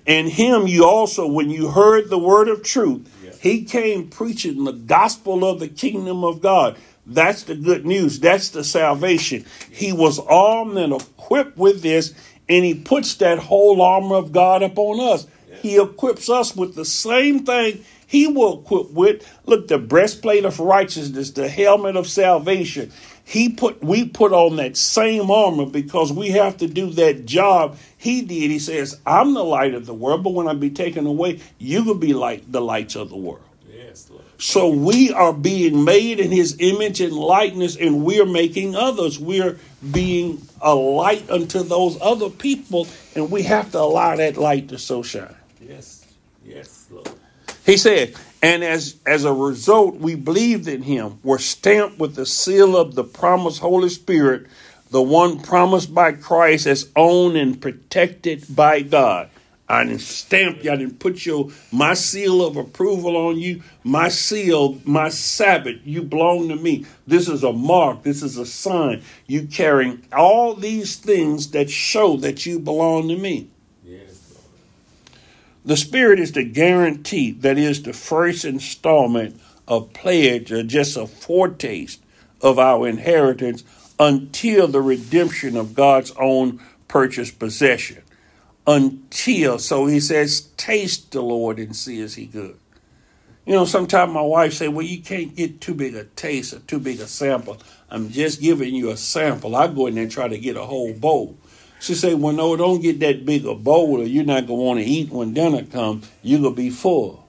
And him, you also, when you heard the word of truth, Yeah. he came preaching the gospel of the kingdom of God. That's the good news. That's the salvation. He was armed and equipped with this, and he puts that whole armor of God upon us. He equips us with the same thing he will equip with. Look, the breastplate of righteousness, the helmet of salvation. He put we put on that same armor because we have to do that job he did. He says, I'm the light of the world, but when I be taken away, you will be like the lights of the world. Yes, Lord. So we are being made in his image and likeness, and we're making others. We're being a light unto those other people, and we have to allow that light to so shine. Yes. Yes, Lord. He said, and as as a result, we believed in him, were stamped with the seal of the promised Holy Spirit, the one promised by Christ as owned and protected by God. I didn't stamp you, I didn't put your my seal of approval on you, my seal, my Sabbath, you belong to me. This is a mark, this is a sign. You carrying all these things that show that you belong to me. The Spirit is the guarantee, that is the first installment of pledge or just a foretaste of our inheritance until the redemption of God's own purchased possession. Until, so he says, taste the Lord and see is he good. You know, sometimes my wife say, well, you can't get too big a taste or too big a sample. I'm just giving you a sample. I go in there and try to get a whole bowl. She say, well, no, don't get that big a bowl or you're not going to want to eat when dinner comes. You're going to be full.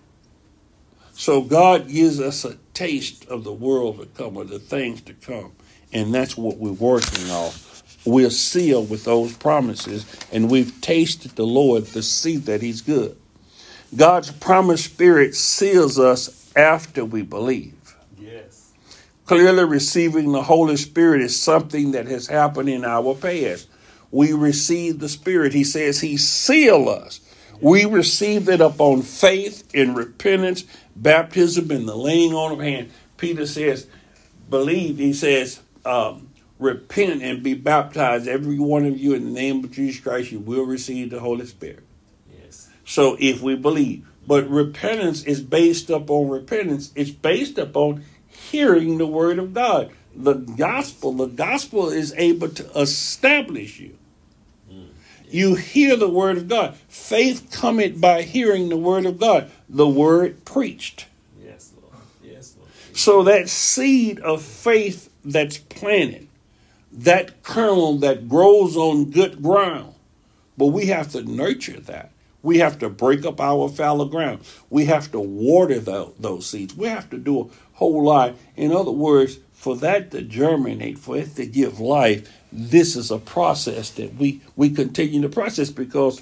So God gives us a taste of the world to come or the things to come. And that's what we're working on. We're sealed with those promises and we've tasted the Lord to see that he's good. God's promised spirit seals us after we believe. Yes. Clearly, receiving the Holy Spirit is something that has happened in our past. We receive the Spirit. He says He sealed us. We receive it upon faith in repentance, baptism, and the laying on of hands. Peter says, believe. He says, um, repent and be baptized, every one of you, in the name of Jesus Christ. You will receive the Holy Spirit. Yes. So if we believe, but repentance is based upon repentance. It's based upon hearing the word of God. The gospel, the gospel is able to establish you. You hear the word of God. Faith cometh by hearing the word of God. The word preached. Yes, Lord. Yes, Lord. So that seed of faith that's planted, that kernel that grows on good ground, but we have to nurture that. We have to break up our fallow ground. We have to water tho- those seeds. We have to do a whole lot. In other words, for that to germinate, for it to give life, this is a process that we, we continue to process because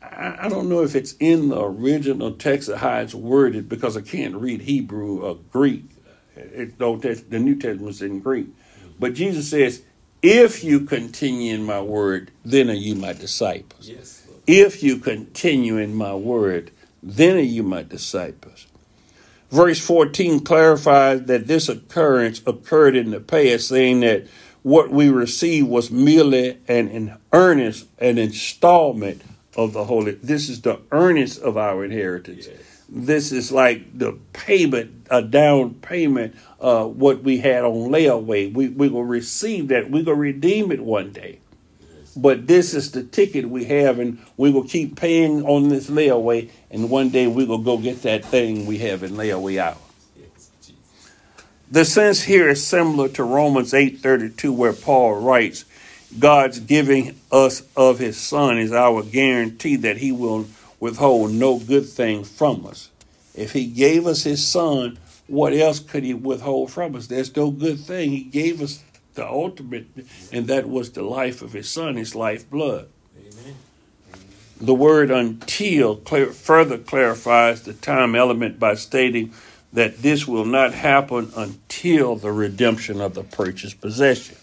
I, I don't know if it's in the original text or how it's worded because I can't read Hebrew or Greek. It, the, Old Test- the New Testament's in Greek. But Jesus says, if you continue in my word, then are you my disciples. Yes, If you continue in my word, then are you my disciples. Verse 14 clarifies that this occurrence occurred in the past, saying that what we received was merely an, an earnest, an installment of the Holy. This is the earnest of our inheritance. Yes. This is like the payment, a down payment, uh, what we had on layaway. We we will receive that. We will redeem it one day. But this is the ticket we have, and we will keep paying on this layaway, and one day we will go get that thing we have in layaway out. The sense here is similar to Romans 8:32 where Paul writes, God's giving us of his son is our guarantee that he will withhold no good thing from us. If he gave us his son, what else could he withhold from us? There's no good thing. He gave us the ultimate and that was the life of his son, his lifeblood. Amen. The word until clear, further clarifies the time element by stating that this will not happen until the redemption of the purchased possession.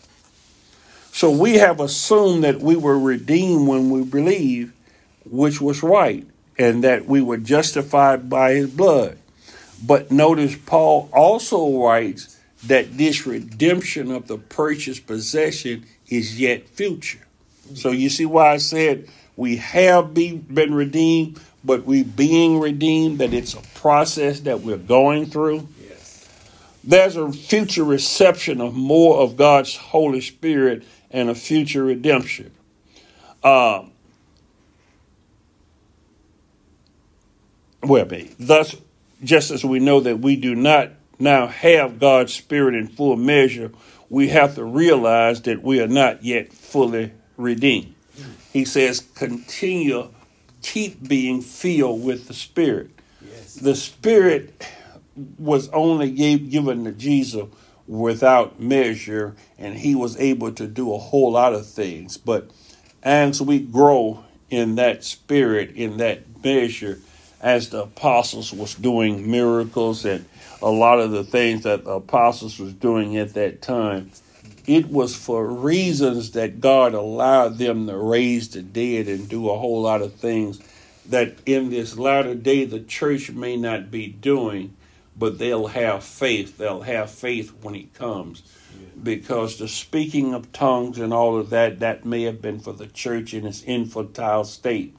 So we have assumed that we were redeemed when we believe, which was right, and that we were justified by his blood. But notice Paul also writes that this redemption of the purchased possession is yet future. So you see why I said we have be, been redeemed, but we being redeemed, that it's a process that we're going through. Yes. There's a future reception of more of God's Holy Spirit and a future redemption. Um, well, thus, just as we know that we do not now have God's Spirit in full measure, we have to realize that we are not yet fully redeemed. He says, continue, keep being filled with the Spirit. Yes. The Spirit was only gave, given to Jesus without measure, and he was able to do a whole lot of things. But as we grow in that spirit, in that measure, as the apostles was doing miracles and a lot of the things that the apostles was doing at that time, it was for reasons that God allowed them to raise the dead and do a whole lot of things that in this latter day the church may not be doing, but they'll have faith. They'll have faith when it comes. Because the speaking of tongues and all of that, that may have been for the church in its infantile state.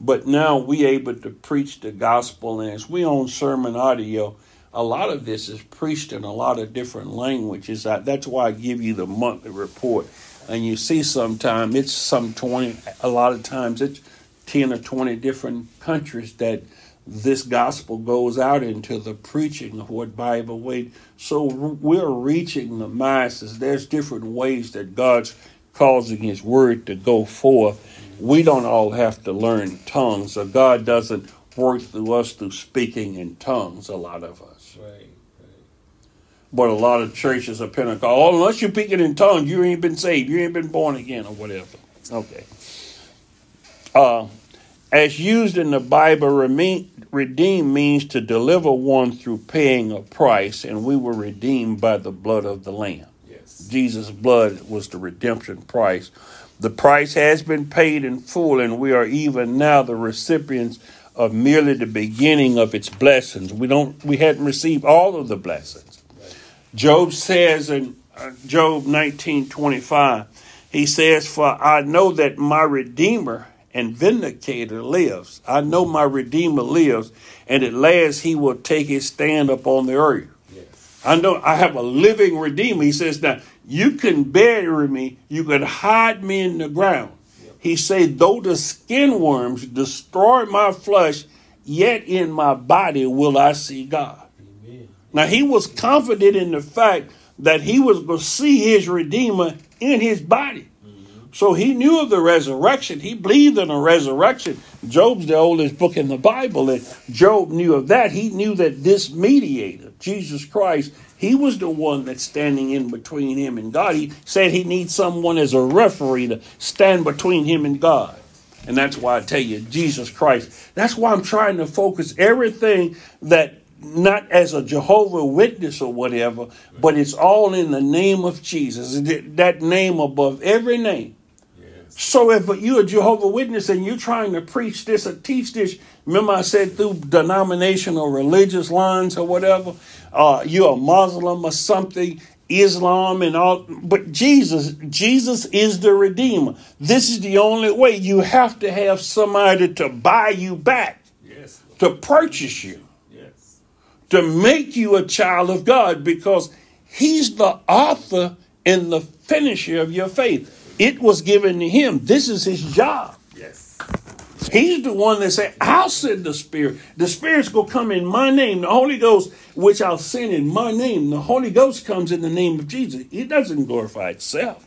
But now we able to preach the gospel, and as we own sermon audio, a lot of this is preached in a lot of different languages. I, that's why I give you the monthly report. And you see sometimes it's some 20, a lot of times it's 10 or 20 different countries that this gospel goes out into the preaching of what Bible way. So we're reaching the masses. There's different ways that God's causing His word to go forth. We don't all have to learn tongues, God doesn't work through us through speaking in tongues. A lot of us, Right. Right. but a lot of churches are Pentecost. Oh, unless you're speaking in tongues, you ain't been saved. You ain't been born again, or whatever. Okay. Uh, as used in the Bible, redeem means to deliver one through paying a price, and we were redeemed by the blood of the Lamb. Yes. Jesus' blood was the redemption price. The price has been paid in full, and we are even now the recipients of merely the beginning of its blessings. We don't, we hadn't received all of the blessings. Job says in uh, Job nineteen twenty five, he says, "For I know that my Redeemer and Vindicator lives. I know my Redeemer lives, and at last he will take his stand upon the earth." Yes. I know I have a living redeemer. He says, now you can bury me, you can hide me in the ground. He said, though the skin worms destroy my flesh, yet in my body will I see God. Amen. Now he was confident in the fact that he was going to see his redeemer in his body. Mm-hmm. So he knew of the resurrection. He believed in a resurrection. Job's the oldest book in the Bible, and Job knew of that. He knew that this mediator, Jesus Christ, he was the one that's standing in between him and God. He said he needs someone as a referee to stand between him and God. And that's why I tell you, Jesus Christ. That's why I'm trying to focus everything that not as a Jehovah Witness or whatever, but it's all in the name of Jesus. That name above every name. Yes. So if you're a Jehovah Witness and you're trying to preach this or teach this, remember I said through denominational religious lines or whatever, uh, you're a Muslim or something, Islam and all, but Jesus, Jesus is the Redeemer. This is the only way. You have to have somebody to buy you back, Yes. To purchase you Yes. to make you a child of God because He's the author and the finisher of your faith. It was given to Him. This is His job. He's the one that said, I'll send the Spirit. The Spirit's going to come in my name. The Holy Ghost, which I'll send in my name. The Holy Ghost comes in the name of Jesus. It doesn't glorify itself.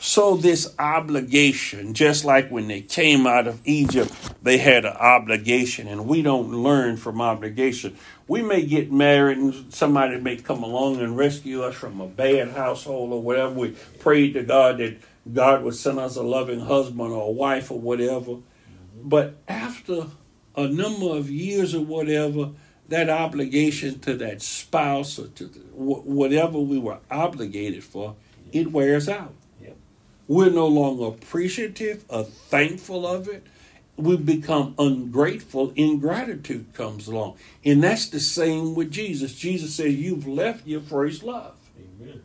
So, this obligation, just like when they came out of Egypt, they had an obligation, and we don't learn from obligation. We may get married, and somebody may come along and rescue us from a bad household or whatever. We prayed to God that God would send us a loving husband or a wife or whatever. But after a number of years or whatever, that obligation to that spouse or to wh- whatever we were obligated for, it wears out. Yep. We're no longer appreciative or thankful of it. We become ungrateful. Ingratitude comes along. And that's the same with Jesus. Jesus says, You've left your first love. Amen.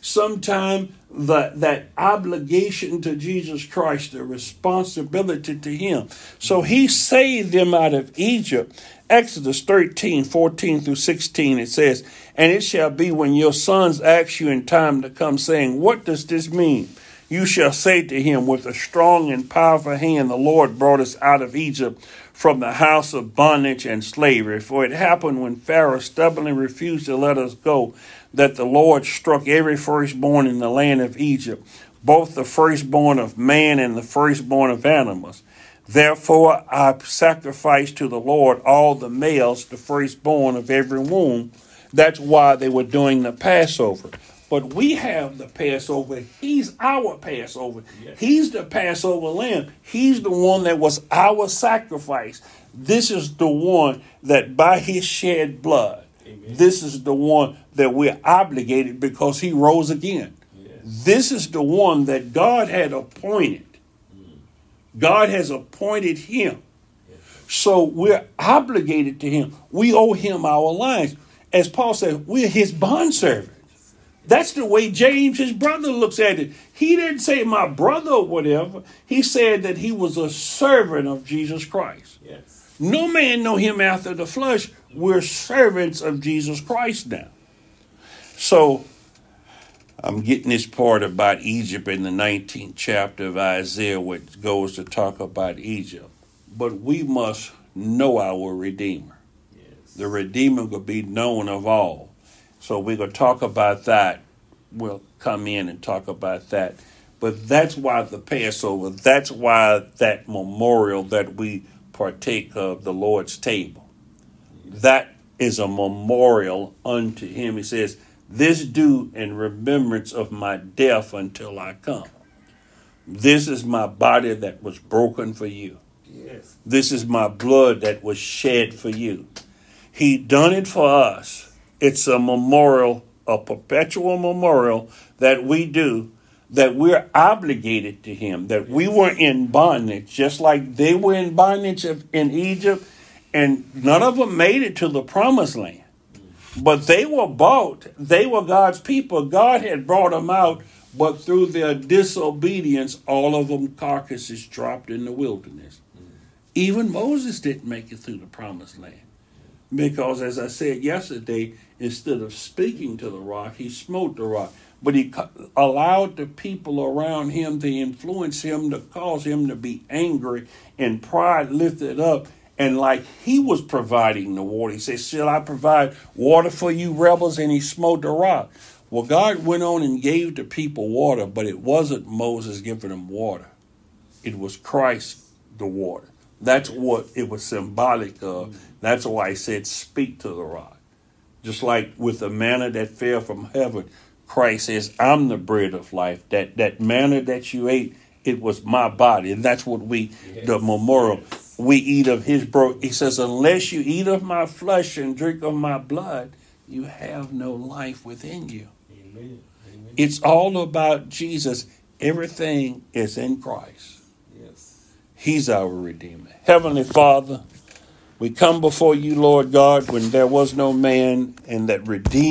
Sometime the, that obligation to Jesus Christ, the responsibility to Him. So He saved them out of Egypt. Exodus 13, 14 through 16, it says, And it shall be when your sons ask you in time to come, saying, What does this mean? You shall say to him, With a strong and powerful hand, the Lord brought us out of Egypt from the house of bondage and slavery. For it happened when Pharaoh stubbornly refused to let us go, that the Lord struck every firstborn in the land of Egypt, both the firstborn of man and the firstborn of animals. Therefore I sacrificed to the Lord all the males, the firstborn of every womb. That's why they were doing the Passover. But we have the Passover. He's our Passover. Yes. He's the Passover lamb. He's the one that was our sacrifice. This is the one that by his shed blood, Amen. this is the one that we're obligated because he rose again. Yes. This is the one that God had appointed. Mm. God has appointed him. So we're obligated to him. We owe him our lives. As Paul said, we're his bondservants. That's the way James, his brother, looks at it. He didn't say my brother or whatever. He said that he was a servant of Jesus Christ. Yes. No man know him after the flesh. We're servants of Jesus Christ now. So I'm getting this part about Egypt in the 19th chapter of Isaiah, which goes to talk about Egypt. But we must know our Redeemer. Yes. The Redeemer will be known of all. So we're going to talk about that. We'll come in and talk about that. But that's why the Passover, that's why that memorial that we partake of, the Lord's table, that is a memorial unto him. He says, This do in remembrance of my death until I come. This is my body that was broken for you. Yes. This is my blood that was shed for you. He done it for us. It's a memorial, a perpetual memorial that we do, that we're obligated to him, that we were in bondage, just like they were in bondage in Egypt, and none of them made it to the promised land. But they were bought. They were God's people. God had brought them out, but through their disobedience, all of them carcasses dropped in the wilderness. Even Moses didn't make it through the promised land. Because, as I said yesterday, instead of speaking to the rock, he smote the rock. But he allowed the people around him to influence him, to cause him to be angry, and pride lifted up. And like he was providing the water, he said, Shall I provide water for you rebels? And he smote the rock. Well, God went on and gave the people water, but it wasn't Moses giving them water. It was Christ, the water. That's what it was symbolic of. That's why he said, Speak to the rock. Just like with the manna that fell from heaven, Christ says, I'm the bread of life. That that manna that you ate, it was my body. And that's what we, the Yes. memorial. We eat of his bro. He says, unless you eat of my flesh and drink of my blood, you have no life within you. Amen. Amen. It's all about Jesus. Everything is in Christ. Yes. He's our Redeemer. Heavenly Father, we come before you, Lord God, when there was no man and that redeemed.